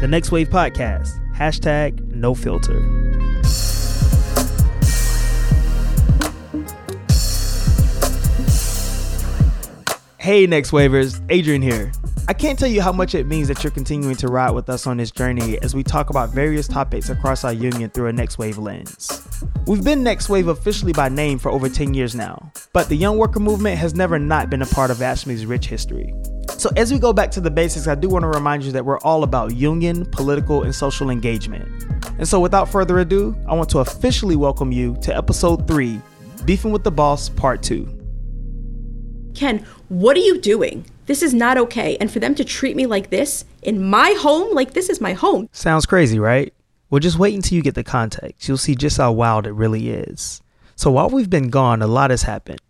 The Next Wave Podcast. Hashtag no filter. Hey, Next Wavers, Adrian here. I can't tell you how much it means that you're continuing to ride with us on this journey as we talk about various topics across our union through a Next Wave lens. We've been Next Wave officially by name for over 10 years now, but the Young Worker Movement has never not been a part of AFSCME's rich history. So, as we go back to the basics, I do want to remind you that we're all about union, political, and social engagement. And so, without further ado, I want to officially welcome you to episode 3 Beefing with the Boss, Part 2. Ken, what are you doing? This is not okay. And for them to treat me like this in my home, like this is my home. Sounds crazy, right? Well, just wait until you get the context. You'll see just how wild it really is. So, while we've been gone, a lot has happened.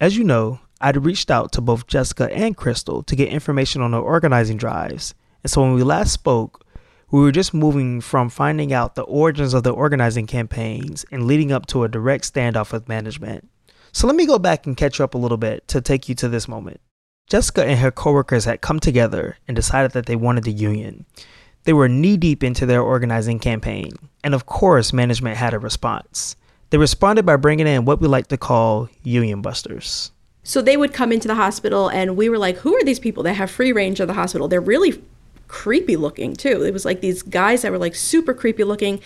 As you know, I'd reached out to both Jessica and Crystal to get information on their organizing drives. And so, when we last spoke, we were just moving from finding out the origins of the organizing campaigns and leading up to a direct standoff with management. So let me go back and catch you up a little bit to take you to this moment. Jessica and her coworkers had come together and decided that they wanted the union. They were knee deep into their organizing campaign, and of course, management had a response. They responded by bringing in what we like to call union busters. So they would come into the hospital, and we were like, Who are these people that have free range of the hospital? They're really creepy looking, too. It was like these guys that were like super creepy looking.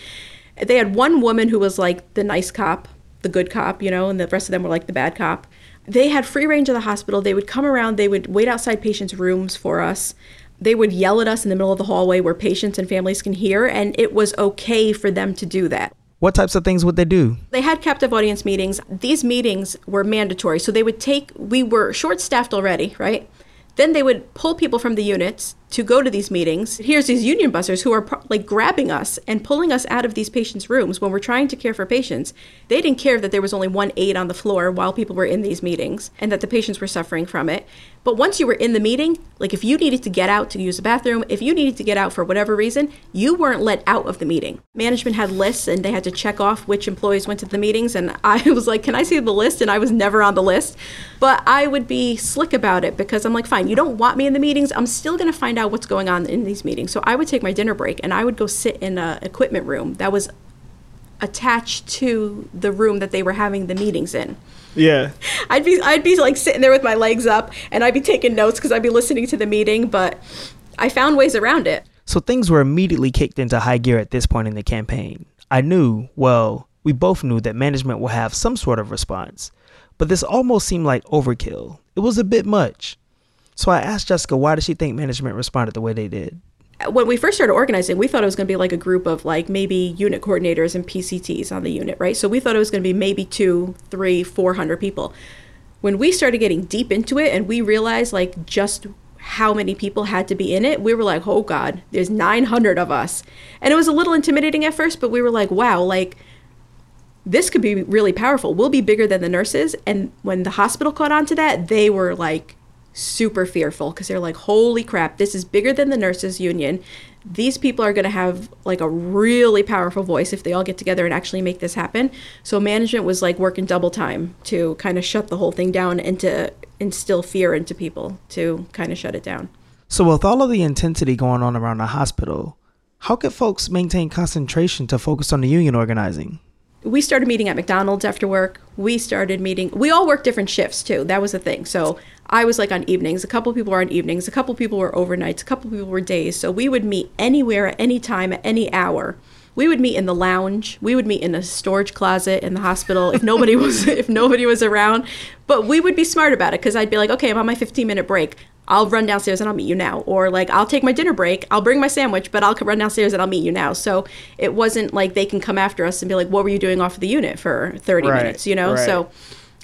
They had one woman who was like the nice cop, the good cop, you know, and the rest of them were like the bad cop. They had free range of the hospital. They would come around, they would wait outside patients' rooms for us. They would yell at us in the middle of the hallway where patients and families can hear, and it was okay for them to do that. What types of things would they do? They had captive audience meetings. These meetings were mandatory. So they would take, we were short staffed already, right? Then they would pull people from the units to go to these meetings. Here's these union busters who are like grabbing us and pulling us out of these patients' rooms when we're trying to care for patients. They didn't care that there was only one aide on the floor while people were in these meetings and that the patients were suffering from it. But once you were in the meeting, like if you needed to get out to use the bathroom, if you needed to get out for whatever reason, you weren't let out of the meeting. Management had lists and they had to check off which employees went to the meetings. And I was like, Can I see the list? And I was never on the list. But I would be slick about it because I'm like, Fine, you don't want me in the meetings. I'm still going to find out what's going on in these meetings. So I would take my dinner break and I would go sit in a equipment room that was attached to the room that they were having the meetings in. Yeah. I'd be I'd be like sitting there with my legs up and I'd be taking notes because I'd be listening to the meeting, but I found ways around it. So things were immediately kicked into high gear at this point in the campaign. I knew, well, we both knew that management will have some sort of response, but this almost seemed like overkill. It was a bit much. So I asked Jessica why did she think management responded the way they did? when we first started organizing, we thought it was going to be like a group of like maybe unit coordinators and PCTs on the unit, right? So we thought it was going to be maybe two, three, four hundred people. When we started getting deep into it and we realized like just how many people had to be in it, we were like, oh God, there's 900 of us. And it was a little intimidating at first, but we were like, wow, like this could be really powerful. We'll be bigger than the nurses. And when the hospital caught on to that, they were like, super fearful because they're like, holy crap, this is bigger than the nurses union. These people are going to have like a really powerful voice if they all get together and actually make this happen. So management was like working double time to kind of shut the whole thing down and to instill fear into people to kind of shut it down. So with all of the intensity going on around the hospital, how could folks maintain concentration to focus on the union organizing? we started meeting at McDonald's after work. We started meeting. We all worked different shifts too. That was the thing. So I was like on evenings. A couple people were on evenings. A couple people were overnights. A couple people were days. So we would meet anywhere, at any time, at any hour. We would meet in the lounge. We would meet in a storage closet in the hospital if nobody was if nobody was around. But we would be smart about it because I'd be like, okay, I'm on my 15 minute break. I'll run downstairs and I'll meet you now. Or like, I'll take my dinner break, I'll bring my sandwich, but I'll run downstairs and I'll meet you now. So it wasn't like they can come after us and be like, what were you doing off of the unit for 30 right, minutes, you know? Right. So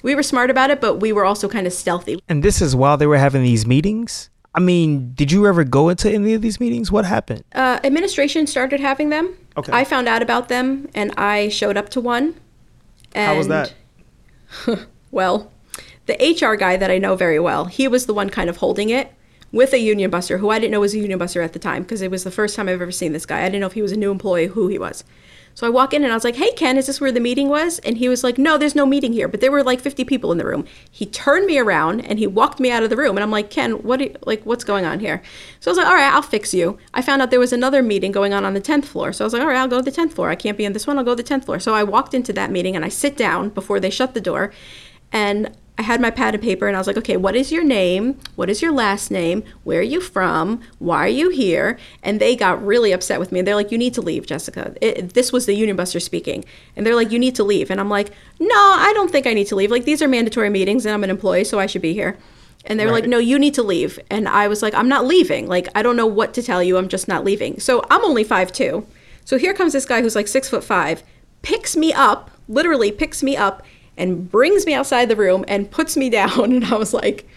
we were smart about it, but we were also kind of stealthy. And this is while they were having these meetings? I mean, did you ever go into any of these meetings? What happened? Uh, administration started having them. Okay. I found out about them and I showed up to one. How was that? well, the HR guy that I know very well, he was the one kind of holding it with a union buster who I didn't know was a union buster at the time because it was the first time I've ever seen this guy. I didn't know if he was a new employee, who he was. So I walk in and I was like, "Hey Ken, is this where the meeting was?" And he was like, "No, there's no meeting here." But there were like 50 people in the room. He turned me around and he walked me out of the room. And I'm like, "Ken, what? You, like, what's going on here?" So I was like, "All right, I'll fix you." I found out there was another meeting going on on the 10th floor. So I was like, "All right, I'll go to the 10th floor. I can't be in this one. I'll go to the 10th floor." So I walked into that meeting and I sit down before they shut the door, and I had my pad and paper and I was like, okay, what is your name? What is your last name? Where are you from? Why are you here? And they got really upset with me. They're like, you need to leave, Jessica. It, this was the union buster speaking. And they're like, you need to leave. And I'm like, no, I don't think I need to leave. Like, these are mandatory meetings and I'm an employee, so I should be here. And they were right. like, no, you need to leave. And I was like, I'm not leaving. Like, I don't know what to tell you. I'm just not leaving. So I'm only five two. So here comes this guy who's like six foot five, picks me up, literally picks me up and brings me outside the room and puts me down. And I was like,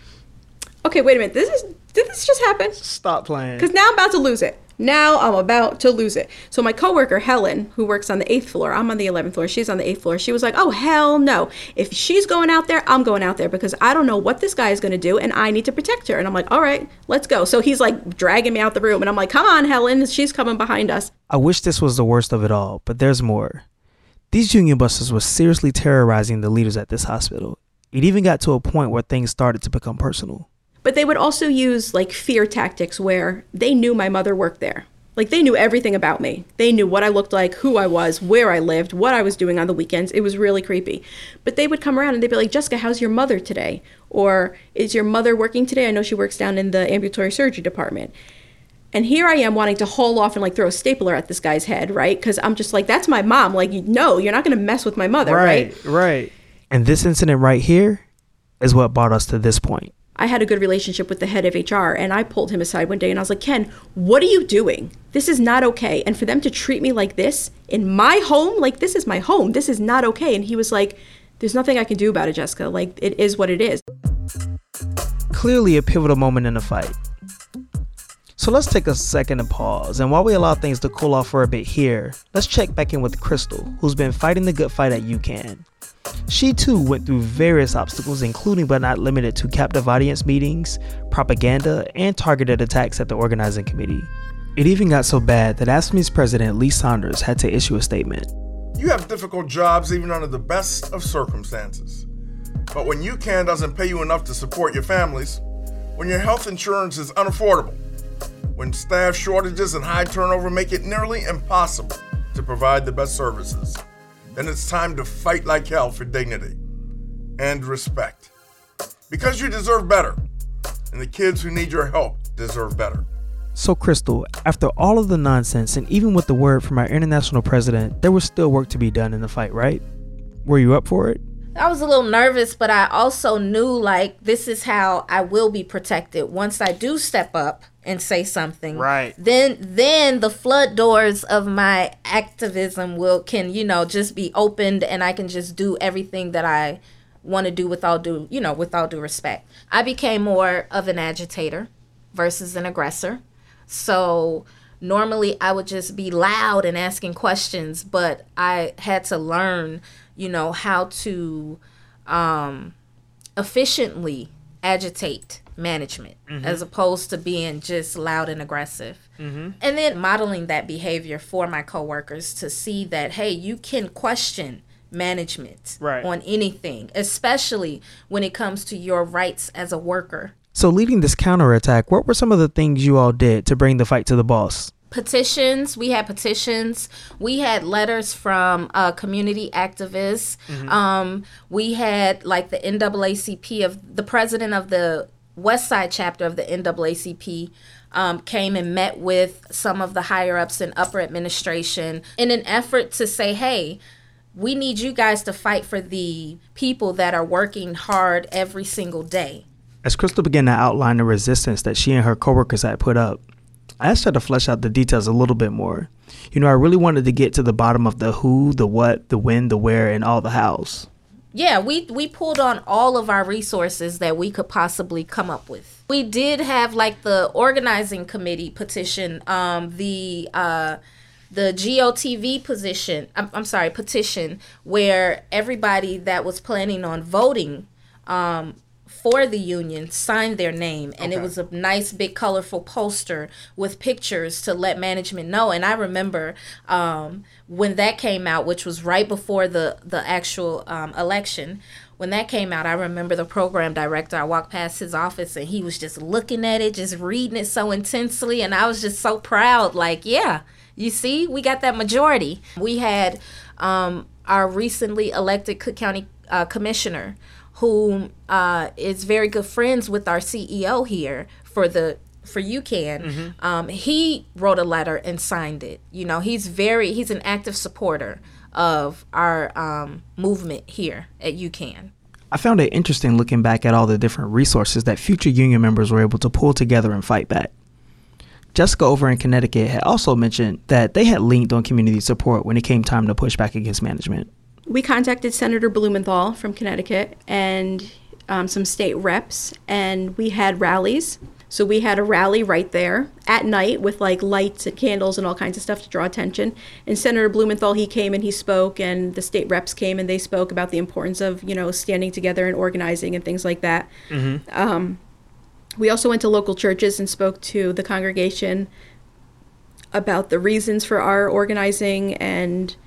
okay, wait a minute. This is, did this just happen? Stop playing. Because now I'm about to lose it. Now I'm about to lose it. So my coworker Helen, who works on the eighth floor, I'm on the eleventh floor. She's on the eighth floor. She was like, "Oh hell no! If she's going out there, I'm going out there because I don't know what this guy is going to do, and I need to protect her." And I'm like, "All right, let's go." So he's like dragging me out the room, and I'm like, "Come on, Helen! She's coming behind us." I wish this was the worst of it all, but there's more. These union busters were seriously terrorizing the leaders at this hospital. It even got to a point where things started to become personal. But they would also use like fear tactics where they knew my mother worked there. Like they knew everything about me. They knew what I looked like, who I was, where I lived, what I was doing on the weekends. It was really creepy. But they would come around and they'd be like, Jessica, how's your mother today? Or is your mother working today? I know she works down in the ambulatory surgery department. And here I am wanting to haul off and like throw a stapler at this guy's head, right? Because I'm just like, that's my mom. Like, no, you're not going to mess with my mother, right? Right, right. And this incident right here is what brought us to this point. I had a good relationship with the head of HR, and I pulled him aside one day and I was like, Ken, what are you doing? This is not okay. And for them to treat me like this in my home, like, this is my home. This is not okay. And he was like, there's nothing I can do about it, Jessica. Like, it is what it is. Clearly, a pivotal moment in the fight. So let's take a second to pause, and while we allow things to cool off for a bit here, let's check back in with Crystal, who's been fighting the good fight at UCAN. She too went through various obstacles, including but not limited to captive audience meetings, propaganda, and targeted attacks at the organizing committee. It even got so bad that AFSCME's president Lee Saunders had to issue a statement. You have difficult jobs even under the best of circumstances. But when UCAN doesn't pay you enough to support your families, when your health insurance is unaffordable, when staff shortages and high turnover make it nearly impossible to provide the best services, then it's time to fight like hell for dignity and respect. Because you deserve better, and the kids who need your help deserve better. So, Crystal, after all of the nonsense and even with the word from our international president, there was still work to be done in the fight, right? Were you up for it? I was a little nervous, but I also knew like this is how I will be protected once I do step up and say something. Right. Then then the flood doors of my activism will can, you know, just be opened and I can just do everything that I want to do with all due, you know, with all due respect. I became more of an agitator versus an aggressor. So normally I would just be loud and asking questions, but I had to learn you know, how to um, efficiently agitate management mm-hmm. as opposed to being just loud and aggressive. Mm-hmm. And then modeling that behavior for my coworkers to see that, hey, you can question management right. on anything, especially when it comes to your rights as a worker. So, leading this counterattack, what were some of the things you all did to bring the fight to the boss? Petitions. We had petitions. We had letters from uh, community activists mm-hmm. um, we had like the naacp of the president of the west side chapter of the naacp um, came and met with some of the higher ups in upper administration in an effort to say hey we need you guys to fight for the people that are working hard every single day. As crystal began to outline the resistance that she and her coworkers had put up I her to flesh out the details a little bit more. You know, I really wanted to get to the bottom of the who, the what, the when, the where, and all the hows. Yeah, we we pulled on all of our resources that we could possibly come up with. We did have like the organizing committee petition, um, the uh, the GOTV position. I'm, I'm sorry, petition where everybody that was planning on voting um, for the union signed their name. And it was a nice big colorful poster with pictures to let management know. And i remember um, when that came out which was right before the the actual um, election when that came out i remember the program director i walked past his office and he was just looking at it just reading it so intensely. And i was just so proud like yeah you see we got that majority. We had um, our recently elected cook county uh, commissioner who uh, is very good friends with our CEO here for the for UCAN. Um, he wrote a letter and signed it. You know, he's very he's an active supporter of our um, movement here at UCAN. I found it interesting looking back at all the different resources that future union members were able to pull together and fight back. Jessica over in Connecticut had also mentioned that they had leaned on community support when it came time to push back against management. We contacted Senator Blumenthal from Connecticut and um, some state reps, and we had rallies. So we had a rally right there at night with like lights and candles and all kinds of stuff to draw attention. And Senator Blumenthal, he came and he spoke, and the state reps came and they spoke about the importance of you know standing together and organizing and things like that. Um, we also went to local churches and spoke to the congregation about the reasons for our organizing and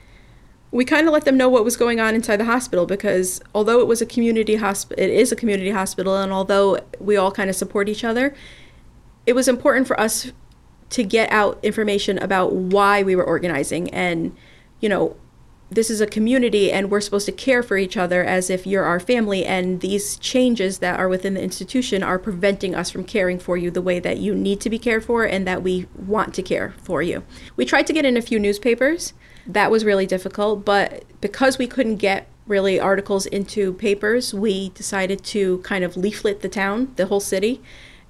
we kind of let them know what was going on inside the hospital because although it was a community hospital, it is a community hospital, and although we all kind of support each other, it was important for us to get out information about why we were organizing. And, you know, this is a community and we're supposed to care for each other as if you're our family. And these changes that are within the institution are preventing us from caring for you the way that you need to be cared for and that we want to care for you. We tried to get in a few newspapers. That was really difficult, but because we couldn't get really articles into papers, we decided to kind of leaflet the town, the whole city,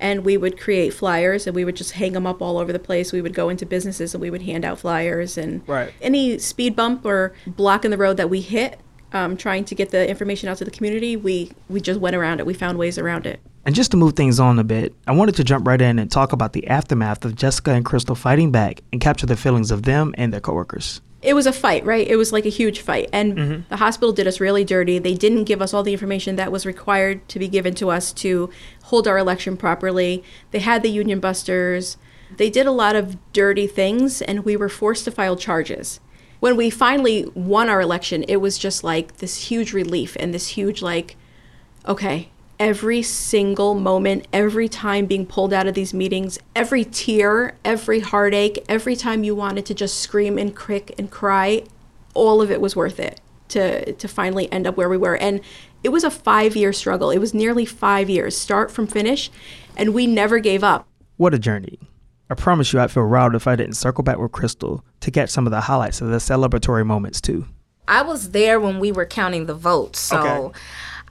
and we would create flyers and we would just hang them up all over the place. We would go into businesses and we would hand out flyers and Right. any speed bump or block in the road that we hit, um, trying to get the information out to the community, we we just went around it. We found ways around it. And just to move things on a bit, I wanted to jump right in and talk about the aftermath of Jessica and Crystal fighting back and capture the feelings of them and their coworkers. It was a fight, right? It was like a huge fight. And mm-hmm. the hospital did us really dirty. They didn't give us all the information that was required to be given to us to hold our election properly. They had the union busters. They did a lot of dirty things, and we were forced to file charges. When we finally won our election, it was just like this huge relief and this huge, like, okay, every single moment, every time being pulled out of these meetings, every tear, every heartache, every time you wanted to just scream and crick and cry, all of it was worth it to to finally end up where we were. And it was a 5-year struggle. It was nearly 5 years, start from finish, and we never gave up. What a journey. I promise you I'd feel riled if I didn't circle back with Crystal to catch some of the highlights of the celebratory moments too. I was there when we were counting the votes, so Okay.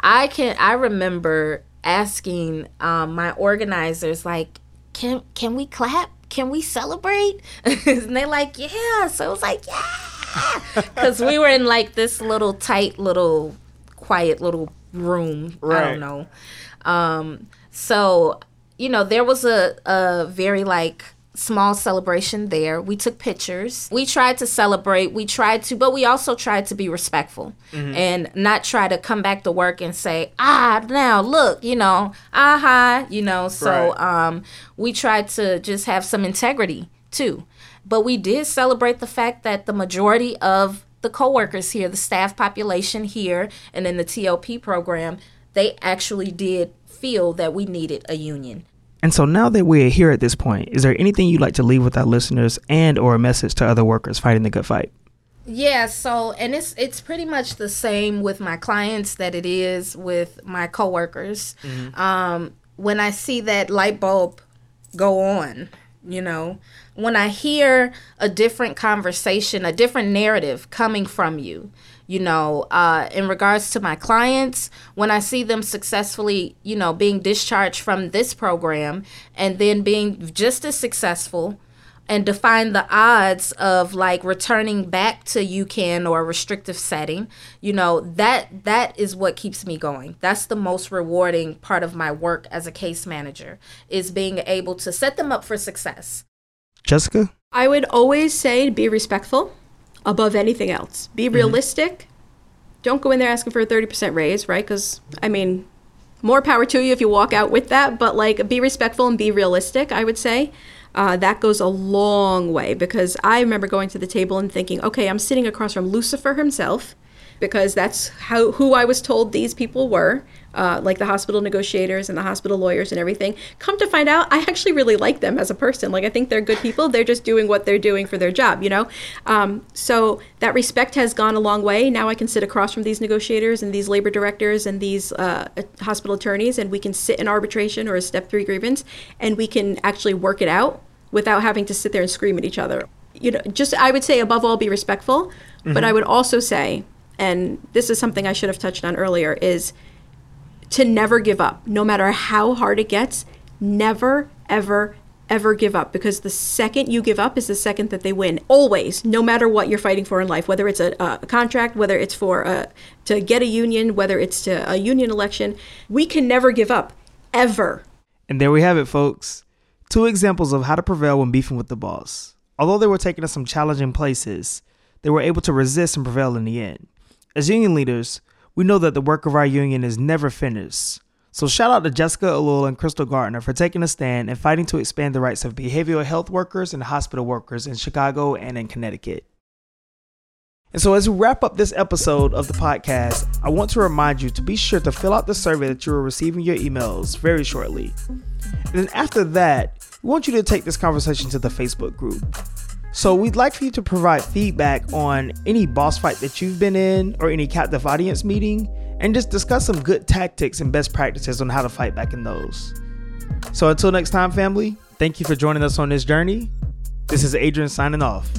I can I remember asking um, my organizers like, can can we clap? Can we celebrate? and they're like, yeah. So it was like, yeah, because we were in like this little tight little quiet little room. I don't know. Um, so you know there was a a very like small celebration there. We took pictures. We tried to celebrate. We tried to, but we also tried to be respectful and not try to come back to work and say, ah, now look, you know, aha, you know. So Right. um, we tried to just have some integrity too. But we did celebrate the fact that the majority of the coworkers here, the staff population here, and in the TLP program, they actually did feel that we needed a union. And so now that we're here at this point, is there anything you'd like to leave with our listeners and or a message to other workers fighting the good fight? Yeah, so and it's it's pretty much the same with my clients that it is with my coworkers. Um, when I see that light bulb go on, you know, when I hear a different conversation, a different narrative coming from you, you know, uh, in regards to my clients, when I see them successfully, you know, being discharged from this program and then being just as successful and define the odds of like returning back to UCAN or a restrictive setting, you know, that that is what keeps me going. That's the most rewarding part of my work as a case manager is being able to set them up for success. Jessica? I would always say be respectful above anything else. Be realistic. Don't go in there asking for a 30% raise, right? Because, I mean, more power to you if you walk out with that, but like be respectful and be realistic, I would say. Uh, that goes a long way because I remember going to the table and thinking, okay, I'm sitting across from Lucifer himself because that's how who I was told these people were uh, like the hospital negotiators and the hospital lawyers and everything. Come to find out, I actually really like them as a person. Like I think they're good people. They're just doing what they're doing for their job, you know. Um, so that respect has gone a long way. Now I can sit across from these negotiators and these labor directors and these uh, hospital attorneys, and we can sit in arbitration or a step three grievance, and we can actually work it out without having to sit there and scream at each other. You know, just I would say above all, be respectful. Mm-hmm. But I would also say, and this is something I should have touched on earlier, is to never give up, no matter how hard it gets. Never, ever, ever give up because the second you give up is the second that they win. Always, no matter what you're fighting for in life, whether it's a, a contract, whether it's for a, to get a union, whether it's to a union election, we can never give up, ever. And there we have it, folks. Two examples of how to prevail when beefing with the boss. Although they were taking us some challenging places, they were able to resist and prevail in the end. As union leaders, we know that the work of our union is never finished. So shout out to Jessica Alul and Crystal Gardner for taking a stand and fighting to expand the rights of behavioral health workers and hospital workers in Chicago and in Connecticut. And so, as we wrap up this episode of the podcast, I want to remind you to be sure to fill out the survey that you are receiving your emails very shortly. And then after that, we want you to take this conversation to the Facebook group. So we'd like for you to provide feedback on any boss fight that you've been in or any captive audience meeting and just discuss some good tactics and best practices on how to fight back in those. So until next time, family, thank you for joining us on this journey. This is Adrian signing off.